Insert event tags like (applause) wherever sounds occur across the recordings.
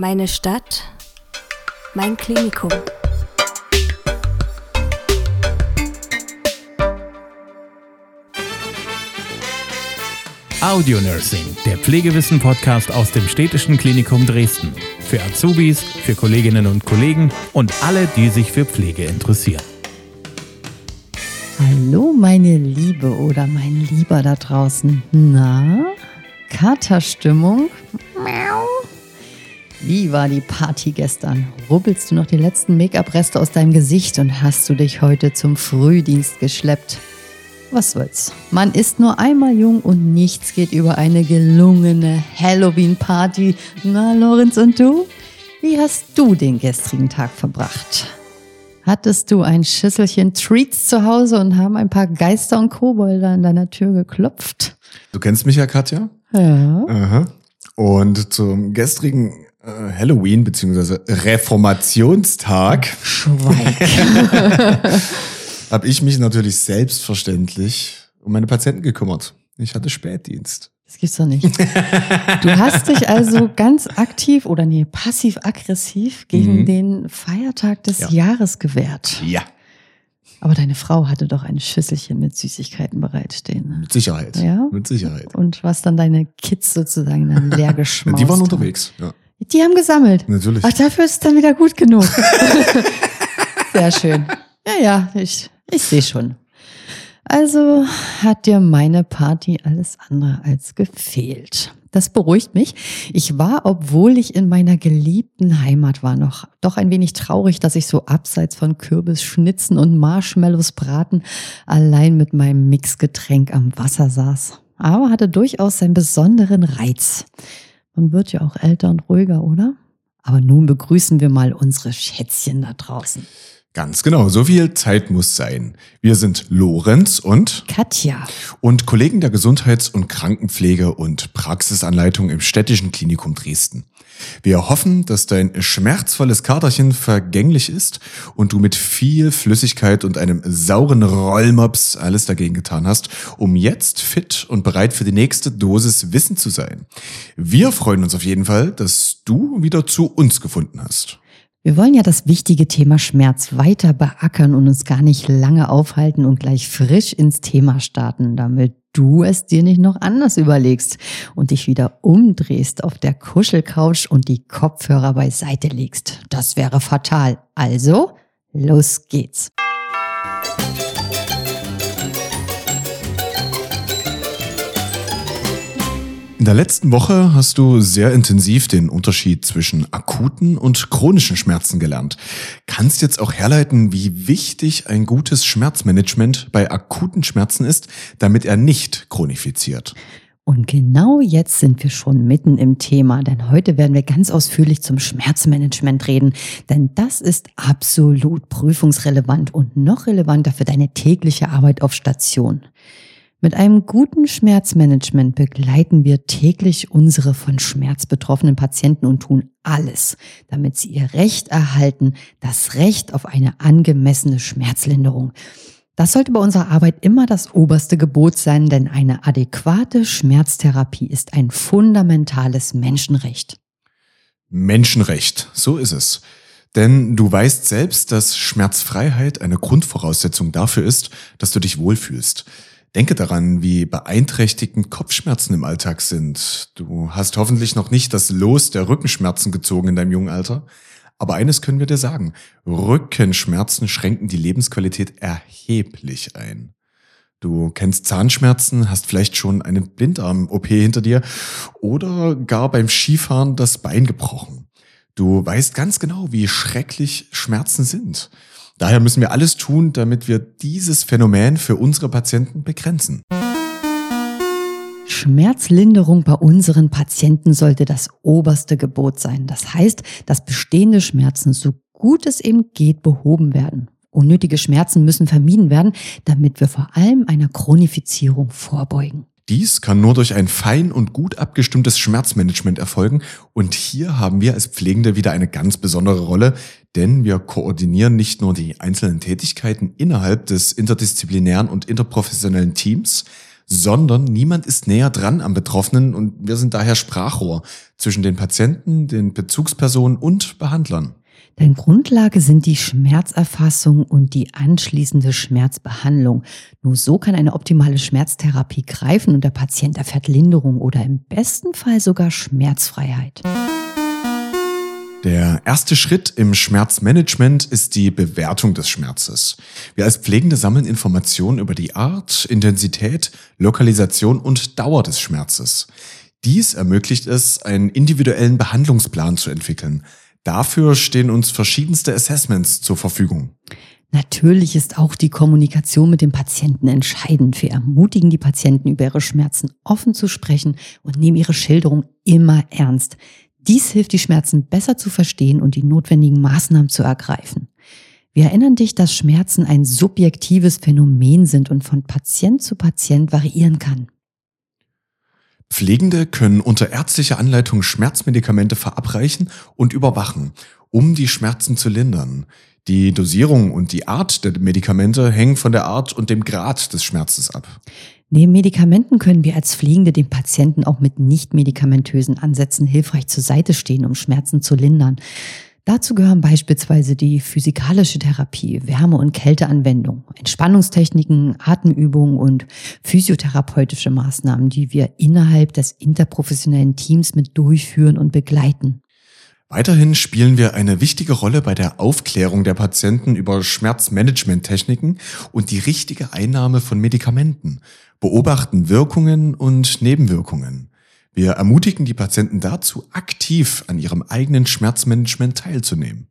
Meine Stadt, mein Klinikum. Audio Nursing, der Pflegewissen-Podcast aus dem Städtischen Klinikum Dresden. Für Azubis, für Kolleginnen und Kollegen und alle, die sich für Pflege interessieren. Hallo, meine Liebe oder mein Lieber da draußen. Na, Katerstimmung? Wie war die Party gestern? Rubbelst du noch die letzten Make-up-Reste aus deinem Gesicht und hast du dich heute zum Frühdienst geschleppt? Was soll's? Man ist nur einmal jung und nichts geht über eine gelungene Halloween-Party. Na, Lorenz und du? Wie hast du den gestrigen Tag verbracht? Hattest du ein Schüsselchen Treats zu Hause und haben ein paar Geister und Kobolde an deiner Tür geklopft? Du kennst mich ja, Katja. Ja. Aha. Und zum gestrigen Halloween bzw. Reformationstag Schweig. (laughs) habe ich mich natürlich selbstverständlich um meine Patienten gekümmert. Ich hatte Spätdienst. Das gibt's doch nicht. Du hast dich also ganz aktiv oder nee, passiv-aggressiv gegen Mhm. den Feiertag des Ja. Jahres gewehrt. Ja, Aber deine Frau hatte doch ein Schüsselchen mit Süßigkeiten bereitstehen. Ne? mit Sicherheit. Ja? Mit Sicherheit. Und was dann deine Kids sozusagen dann leer geschmaust (laughs) Die waren unterwegs. Ja, Die haben gesammelt. natürlich. Ach, dafür ist es dann wieder gut genug. (laughs) Sehr schön. Ja, ja, ich, ich sehe schon. Also hat dir meine Party alles andere als gefehlt. Das beruhigt mich. Ich war, obwohl ich in meiner geliebten Heimat war, noch doch ein wenig traurig, dass ich so abseits von Kürbisschnitzen und Marshmallows braten allein mit meinem Mixgetränk am Wasser saß. Aber hatte durchaus seinen besonderen Reiz. Man wird ja auch älter und ruhiger, oder? Aber nun begrüßen wir mal unsere Schätzchen da draußen. Ganz genau, so viel Zeit muss sein. Wir sind Lorenz und Katja. und Kollegen der Gesundheits- und Krankenpflege und Praxisanleitung im Städtischen Klinikum Dresden. Wir hoffen, dass dein schmerzvolles Katerchen vergänglich ist und du mit viel Flüssigkeit und einem sauren Rollmops alles dagegen getan hast, um jetzt fit und bereit für die nächste Dosis Wissen zu sein. Wir freuen uns auf jeden Fall, dass du wieder zu uns gefunden hast. Wir wollen ja das wichtige Thema Schmerz weiter beackern und uns gar nicht lange aufhalten und gleich frisch ins Thema starten, damit du es dir nicht noch anders überlegst und dich wieder umdrehst auf der Kuschelcouch und die Kopfhörer beiseite legst. Das wäre fatal. Also, los geht's. Der letzten Woche hast du sehr intensiv den Unterschied zwischen akuten und chronischen Schmerzen gelernt. Kannst jetzt auch herleiten, wie wichtig ein gutes Schmerzmanagement bei akuten Schmerzen ist, damit er nicht chronifiziert. Und genau jetzt sind wir schon mitten im Thema, denn heute werden wir ganz ausführlich zum Schmerzmanagement reden, denn das ist absolut prüfungsrelevant und noch relevanter für deine tägliche Arbeit auf Station. Mit einem guten Schmerzmanagement begleiten wir täglich unsere von Schmerz betroffenen Patienten und tun alles, damit sie ihr Recht erhalten, das Recht auf eine angemessene Schmerzlinderung. Das sollte bei unserer Arbeit immer das oberste Gebot sein, denn eine adäquate Schmerztherapie ist ein fundamentales Menschenrecht. Menschenrecht, so ist es. Denn du weißt selbst, dass Schmerzfreiheit eine Grundvoraussetzung dafür ist, dass du dich wohlfühlst. Denke daran, wie beeinträchtigend Kopfschmerzen im Alltag sind. Du hast hoffentlich noch nicht das Los der Rückenschmerzen gezogen in deinem jungen Alter. Aber eines können wir dir sagen. Rückenschmerzen schränken die Lebensqualität erheblich ein. Du kennst Zahnschmerzen, hast vielleicht schon eine Blindarm-OP hinter dir oder gar beim Skifahren das Bein gebrochen. Du weißt ganz genau, wie schrecklich Schmerzen sind. Daher müssen wir alles tun, damit wir dieses Phänomen für unsere Patienten begrenzen. Schmerzlinderung bei unseren Patienten sollte das oberste Gebot sein. Das heißt, dass bestehende Schmerzen so gut es eben geht behoben werden. Unnötige Schmerzen müssen vermieden werden, damit wir vor allem einer Chronifizierung vorbeugen. Dies kann nur durch ein fein und gut abgestimmtes Schmerzmanagement erfolgen und hier haben wir als Pflegende wieder eine ganz besondere Rolle, denn wir koordinieren nicht nur die einzelnen Tätigkeiten innerhalb des interdisziplinären und interprofessionellen Teams, sondern niemand ist näher dran am Betroffenen und wir sind daher Sprachrohr zwischen den Patienten, den Bezugspersonen und Behandlern. Denn Grundlage sind die Schmerzerfassung und die anschließende Schmerzbehandlung. Nur so kann eine optimale Schmerztherapie greifen und der Patient erfährt Linderung oder im besten Fall sogar Schmerzfreiheit. Der erste Schritt im Schmerzmanagement ist die Bewertung des Schmerzes. Wir als Pflegende sammeln Informationen über die Art, Intensität, Lokalisation und Dauer des Schmerzes. Dies ermöglicht es, einen individuellen Behandlungsplan zu entwickeln. Dafür stehen uns verschiedenste Assessments zur Verfügung. Natürlich ist auch die Kommunikation mit dem Patienten entscheidend. Wir ermutigen die Patienten, über ihre Schmerzen offen zu sprechen und nehmen ihre Schilderung immer ernst. Dies hilft, die Schmerzen besser zu verstehen und die notwendigen Maßnahmen zu ergreifen. Wir erinnern dich, dass Schmerzen ein subjektives Phänomen sind und von Patient zu Patient variieren kann. Pflegende können unter ärztlicher Anleitung Schmerzmedikamente verabreichen und überwachen, um die Schmerzen zu lindern. Die Dosierung und die Art der Medikamente hängen von der Art und dem Grad des Schmerzes ab. Neben Medikamenten können wir als Pflegende dem Patienten auch mit nicht medikamentösen Ansätzen hilfreich zur Seite stehen, um Schmerzen zu lindern. Dazu gehören beispielsweise die physikalische Therapie, Wärme- und Kälteanwendung, Entspannungstechniken, Atemübungen und physiotherapeutische Maßnahmen, die wir innerhalb des interprofessionellen Teams mit durchführen und begleiten. Weiterhin spielen wir eine wichtige Rolle bei der Aufklärung der Patienten über Schmerzmanagementtechniken und die richtige Einnahme von Medikamenten, beobachten Wirkungen und Nebenwirkungen. Wir ermutigen die Patienten dazu, aktiv an ihrem eigenen Schmerzmanagement teilzunehmen.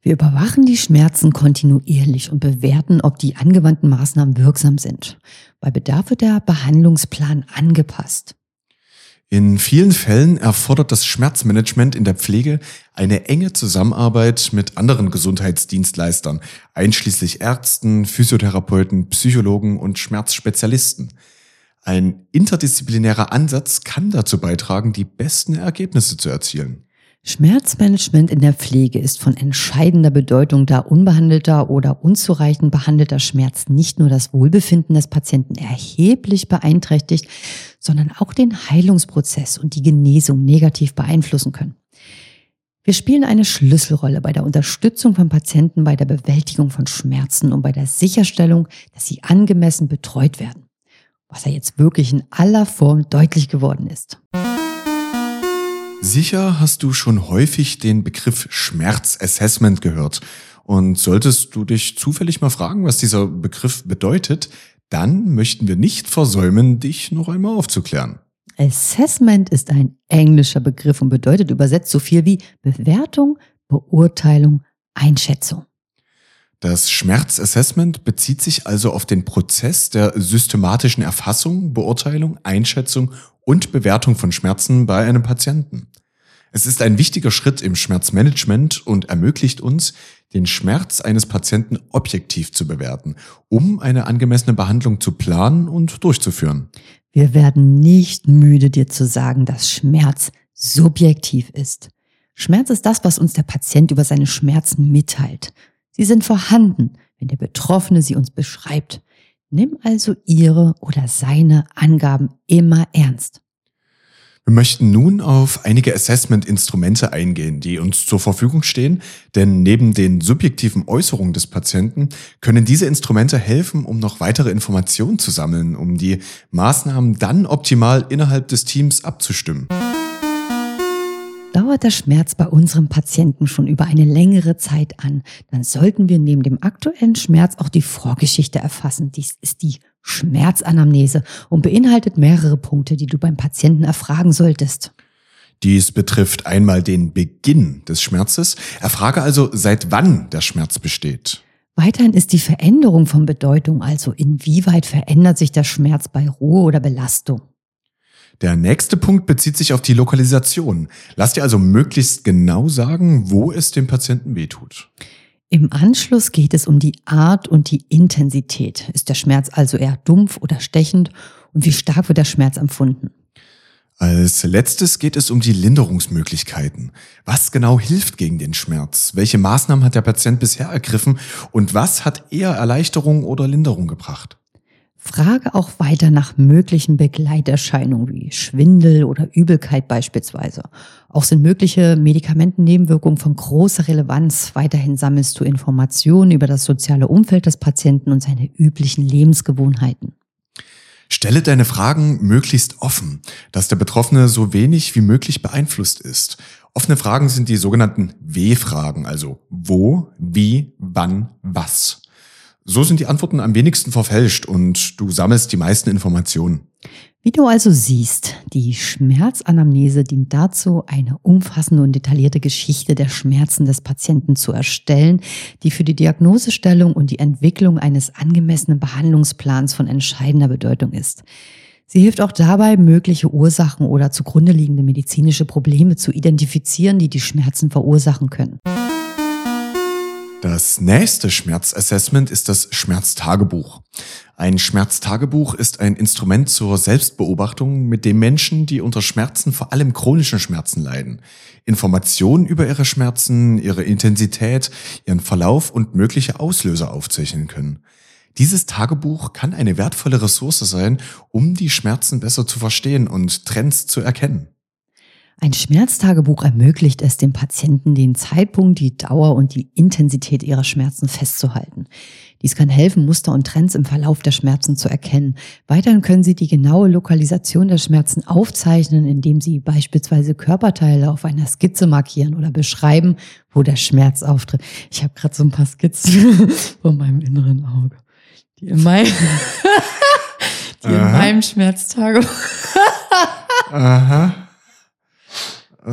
Wir überwachen die Schmerzen kontinuierlich und bewerten, ob die angewandten Maßnahmen wirksam sind. Bei Bedarf wird der Behandlungsplan angepasst. In vielen Fällen erfordert das Schmerzmanagement in der Pflege eine enge Zusammenarbeit mit anderen Gesundheitsdienstleistern, einschließlich Ärzten, Physiotherapeuten, Psychologen und Schmerzspezialisten. Ein interdisziplinärer Ansatz kann dazu beitragen, die besten Ergebnisse zu erzielen. Schmerzmanagement in der Pflege ist von entscheidender Bedeutung, da unbehandelter oder unzureichend behandelter Schmerz nicht nur das Wohlbefinden des Patienten erheblich beeinträchtigt, sondern auch den Heilungsprozess und die Genesung negativ beeinflussen können. Wir spielen eine Schlüsselrolle bei der Unterstützung von Patienten bei der Bewältigung von Schmerzen und bei der Sicherstellung, dass sie angemessen betreut werden, was ja jetzt wirklich in aller Form deutlich geworden ist. Sicher hast du schon häufig den Begriff Schmerzassessment gehört. Und solltest du dich zufällig mal fragen, was dieser Begriff bedeutet, dann möchten wir nicht versäumen, dich noch einmal aufzuklären. Assessment ist ein englischer Begriff und bedeutet übersetzt so viel wie Bewertung, Beurteilung, Einschätzung. Das Schmerzassessment bezieht sich also auf den Prozess der systematischen Erfassung, Beurteilung, Einschätzung und Bewertung von Schmerzen bei einem Patienten. Es ist ein wichtiger Schritt im Schmerzmanagement und ermöglicht uns, den Schmerz eines Patienten objektiv zu bewerten, um eine angemessene Behandlung zu planen und durchzuführen. Wir werden nicht müde, dir zu sagen, dass Schmerz subjektiv ist. Schmerz ist das, was uns der Patient über seine Schmerzen mitteilt. Sie sind vorhanden, wenn der Betroffene sie uns beschreibt. Nimm also ihre oder seine Angaben immer ernst. Wir möchten nun auf einige Assessment-Instrumente eingehen, die uns zur Verfügung stehen, denn neben den subjektiven Äußerungen des Patienten können diese Instrumente helfen, um noch weitere Informationen zu sammeln, um die Maßnahmen dann optimal innerhalb des Teams abzustimmen. Dauert der Schmerz bei unserem Patienten schon über eine längere Zeit an, dann sollten wir neben dem aktuellen Schmerz auch die Vorgeschichte erfassen. Dies ist die Schmerzanamnese und beinhaltet mehrere Punkte, die du beim Patienten erfragen solltest. Dies betrifft einmal den Beginn des Schmerzes. Erfrage also, seit wann der Schmerz besteht. Weiterhin ist die Veränderung von Bedeutung, also inwieweit verändert sich der Schmerz bei Ruhe oder Belastung. Der nächste Punkt bezieht sich auf die Lokalisation. Lass dir also möglichst genau sagen, wo es dem Patienten wehtut. Im Anschluss geht es um die Art und die Intensität. Ist der Schmerz also eher dumpf oder stechend und wie stark wird der Schmerz empfunden? Als letztes geht es um die Linderungsmöglichkeiten. Was genau hilft gegen den Schmerz? Welche Maßnahmen hat der Patient bisher ergriffen und was hat eher Erleichterung oder Linderung gebracht? Frage auch weiter nach möglichen Begleiterscheinungen wie Schwindel oder Übelkeit beispielsweise. Auch sind mögliche Medikamentennebenwirkungen von großer Relevanz. Weiterhin sammelst du Informationen über das soziale Umfeld des Patienten und seine üblichen Lebensgewohnheiten. Stelle deine Fragen möglichst offen, dass der Betroffene so wenig wie möglich beeinflusst ist. Offene Fragen sind die sogenannten W-Fragen, also wo, wie, wann, was. So sind die Antworten am wenigsten verfälscht und du sammelst die meisten Informationen. Wie du also siehst, die Schmerzanamnese dient dazu, eine umfassende und detaillierte Geschichte der Schmerzen des Patienten zu erstellen, die für die Diagnosestellung und die Entwicklung eines angemessenen Behandlungsplans von entscheidender Bedeutung ist. Sie hilft auch dabei, mögliche Ursachen oder zugrunde liegende medizinische Probleme zu identifizieren, die die Schmerzen verursachen können. Das nächste Schmerzassessment ist das Schmerztagebuch. Ein Schmerztagebuch ist ein Instrument zur Selbstbeobachtung, mit dem Menschen, die unter Schmerzen, vor allem chronischen Schmerzen leiden, Informationen über ihre Schmerzen, ihre Intensität, ihren Verlauf und mögliche Auslöser aufzeichnen können. Dieses Tagebuch kann eine wertvolle Ressource sein, um die Schmerzen besser zu verstehen und Trends zu erkennen. Ein Schmerztagebuch ermöglicht es dem Patienten, den Zeitpunkt, die Dauer und die Intensität ihrer Schmerzen festzuhalten. Dies kann helfen, Muster und Trends im Verlauf der Schmerzen zu erkennen. Weiterhin können Sie die genaue Lokalisation der Schmerzen aufzeichnen, indem Sie beispielsweise Körperteile auf einer Skizze markieren oder beschreiben, wo der Schmerz auftritt. Ich habe gerade so ein paar Skizzen (laughs) vor meinem inneren Auge, die in, mein, (laughs) die in meinem Schmerztagebuch. Aha.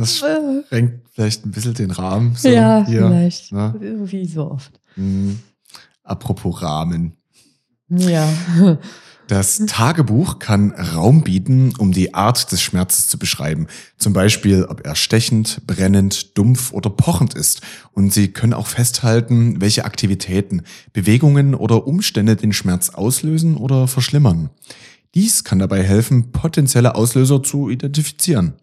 Das sprengt vielleicht ein bisschen den Rahmen. So ja, hier, vielleicht. Ne? Wie so oft. Mhm. Apropos Rahmen. Ja. (laughs) Das Tagebuch kann Raum bieten, um die Art des Schmerzes zu beschreiben. Zum Beispiel, ob er stechend, brennend, dumpf oder pochend ist. Und Sie können auch festhalten, welche Aktivitäten, Bewegungen oder Umstände den Schmerz auslösen oder verschlimmern. Dies kann dabei helfen, potenzielle Auslöser zu identifizieren.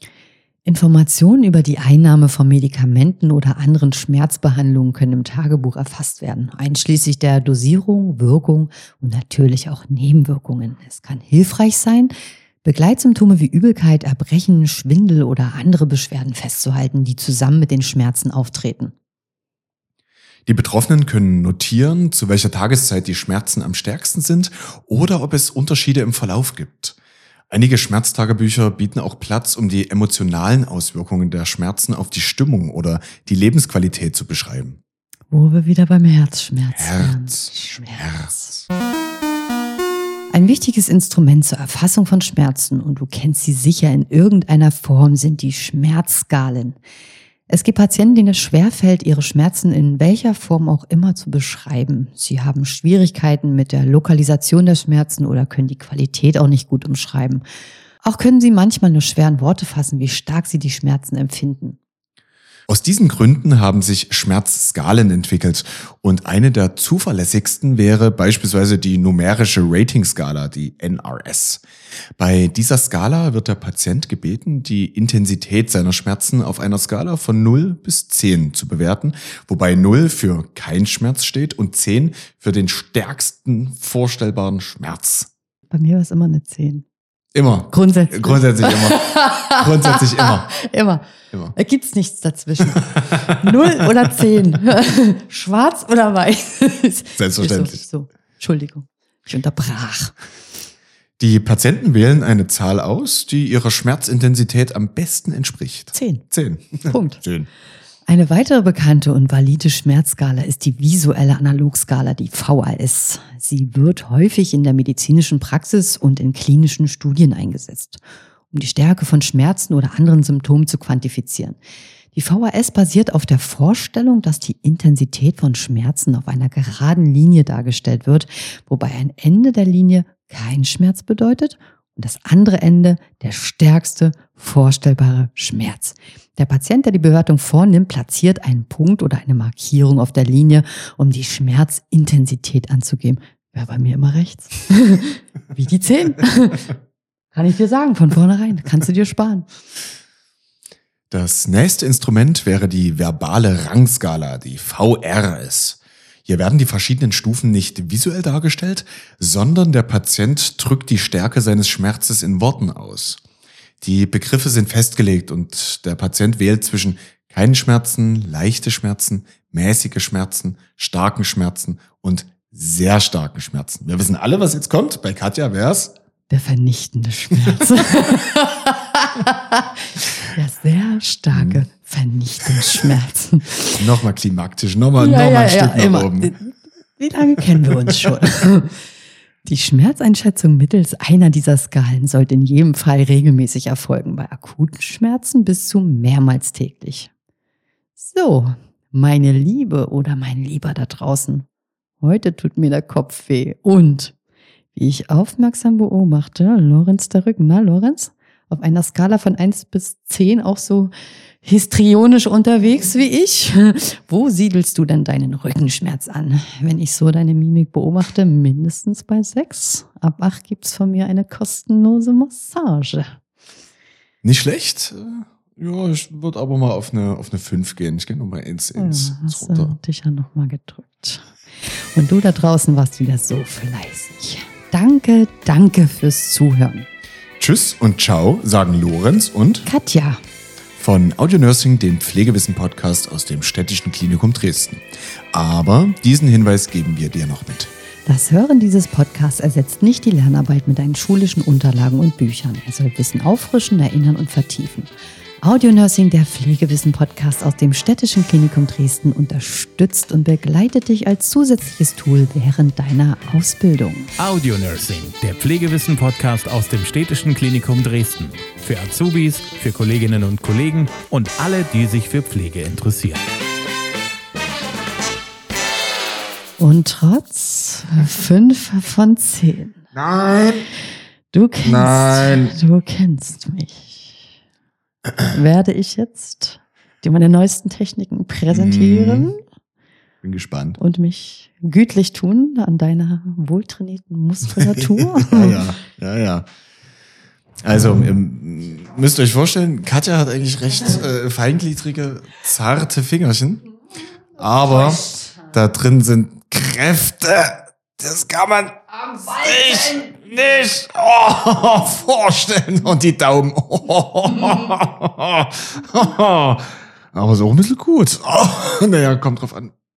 Informationen über die Einnahme von Medikamenten oder anderen Schmerzbehandlungen können im Tagebuch erfasst werden, einschließlich der Dosierung, Wirkung und natürlich auch Nebenwirkungen. Es kann hilfreich sein, Begleitsymptome wie Übelkeit, Erbrechen, Schwindel oder andere Beschwerden festzuhalten, die zusammen mit den Schmerzen auftreten. Die Betroffenen können notieren, zu welcher Tageszeit die Schmerzen am stärksten sind oder ob es Unterschiede im Verlauf gibt. Einige Schmerztagebücher bieten auch Platz, um die emotionalen Auswirkungen der Schmerzen auf die Stimmung oder die Lebensqualität zu beschreiben. Wo wir wieder beim Herzschmerz Herz, Schmerz. Ein wichtiges Instrument zur Erfassung von Schmerzen, und du kennst sie sicher in irgendeiner Form, sind die Schmerzskalen. Es gibt Patienten, denen es schwerfällt, ihre Schmerzen in welcher Form auch immer zu beschreiben. Sie haben Schwierigkeiten mit der Lokalisation der Schmerzen oder können die Qualität auch nicht gut umschreiben. Auch können sie manchmal nur schweren Worte fassen, wie stark sie die Schmerzen empfinden. Aus diesen Gründen haben sich Schmerzskalen entwickelt und eine der zuverlässigsten wäre beispielsweise die numerische Ratingskala, die NRS. Bei dieser Skala wird der Patient gebeten, die Intensität seiner Schmerzen auf einer Skala von 0 bis 10 zu bewerten, wobei 0 für kein Schmerz steht und 10 für den stärksten vorstellbaren Schmerz. Bei mir war es immer eine 10. Immer. Grundsätzlich. Grundsätzlich immer. (laughs) Grundsätzlich immer. immer. Immer. Da gibt's nichts dazwischen. Null oder zehn. (laughs) Schwarz oder weiß. Selbstverständlich. So, so. Entschuldigung. Ich unterbrach. Die Patienten wählen eine Zahl aus, die ihrer Schmerzintensität am besten entspricht. Zehn. Zehn. Punkt. (laughs) Zehn. Eine weitere bekannte und valide Schmerzskala ist die visuelle Analogskala, die VAS. Sie wird häufig in der medizinischen Praxis und in klinischen Studien eingesetzt, um die Stärke von Schmerzen oder anderen Symptomen zu quantifizieren. Die VAS basiert auf der Vorstellung, dass die Intensität von Schmerzen auf einer geraden Linie dargestellt wird, wobei ein Ende der Linie kein Schmerz bedeutet und das andere Ende der stärkste vorstellbare Schmerz. Der Patient, der die Bewertung vornimmt, platziert einen Punkt oder eine Markierung auf der Linie, um die Schmerzintensität anzugeben. Wäre bei mir immer rechts. (laughs) Wie die 10. (laughs) Kann ich dir sagen, von vornherein. Kannst du dir sparen. Das nächste Instrument wäre die verbale Rangskala, die VRS. Hier werden die verschiedenen Stufen nicht visuell dargestellt, sondern der Patient drückt die Stärke seines Schmerzes in Worten aus. Die Begriffe sind festgelegt und der Patient wählt zwischen keinen Schmerzen, leichte Schmerzen, mäßige Schmerzen, starken Schmerzen und sehr starken Schmerzen. Wir wissen alle, was jetzt kommt. Bei Katja wär's der vernichtende Schmerz. (laughs) (laughs) ja, sehr starke mhm. Vernichtungsschmerzen. (laughs) nochmal klimaktisch, nochmal ja, noch ja, ein Stück ja, nach immer. oben. Wie lange kennen wir uns schon? (laughs) Die Schmerzeinschätzung mittels einer dieser Skalen sollte in jedem Fall regelmäßig erfolgen, bei akuten Schmerzen bis zu mehrmals täglich. So, meine Liebe oder mein Lieber da draußen. Heute tut mir der Kopf weh und wie ich aufmerksam beobachte, Lorenz der Rücken, na Lorenz? Auf einer Skala von eins bis zehn auch so histrionisch unterwegs wie ich. Wo siedelst du denn deinen Rückenschmerz an? Wenn ich so deine Mimik beobachte, mindestens bei sechs. Ab acht gibt's von mir eine kostenlose Massage. Nicht schlecht. Ja, ich würde aber mal auf eine, auf eine 5 gehen. Ich gehe nochmal ins, ins, ja, hast runter. Du dich ja nochmal gedrückt. Und du da draußen warst wieder so fleißig. Danke, danke fürs Zuhören. Tschüss und ciao, sagen Lorenz und Katja. Von Audio Nursing, dem Pflegewissen-Podcast aus dem Städtischen Klinikum Dresden. Aber diesen Hinweis geben wir dir noch mit. Das Hören dieses Podcasts ersetzt nicht die Lernarbeit mit deinen schulischen Unterlagen und Büchern. Er soll Wissen auffrischen, erinnern und vertiefen. Audio Nursing, der Pflegewissen-Podcast aus dem Städtischen Klinikum Dresden, unterstützt und begleitet dich als zusätzliches Tool während deiner Ausbildung. Audio Nursing, der Pflegewissen-Podcast aus dem Städtischen Klinikum Dresden. Für Azubis, für Kolleginnen und Kollegen und alle, die sich für Pflege interessieren. Und trotz 5 von 10. Nein. Du kennst, Nein. du kennst mich werde ich jetzt dir meine neuesten Techniken präsentieren. Mhm. Bin gespannt. Und mich gütlich tun an deiner wohltrainierten Muskulatur. (laughs) ja, ja, ja, ja. Also, ihr müsst euch vorstellen, Katja hat eigentlich recht äh, feingliedrige, zarte Fingerchen. Aber da drin sind Kräfte. Das kann man sich nicht oh, (laughs) vorstellen. Und die Daumen. Oh, (laughs) Aber so ein bisschen gut. (laughs) Oh, naja, kommt drauf an.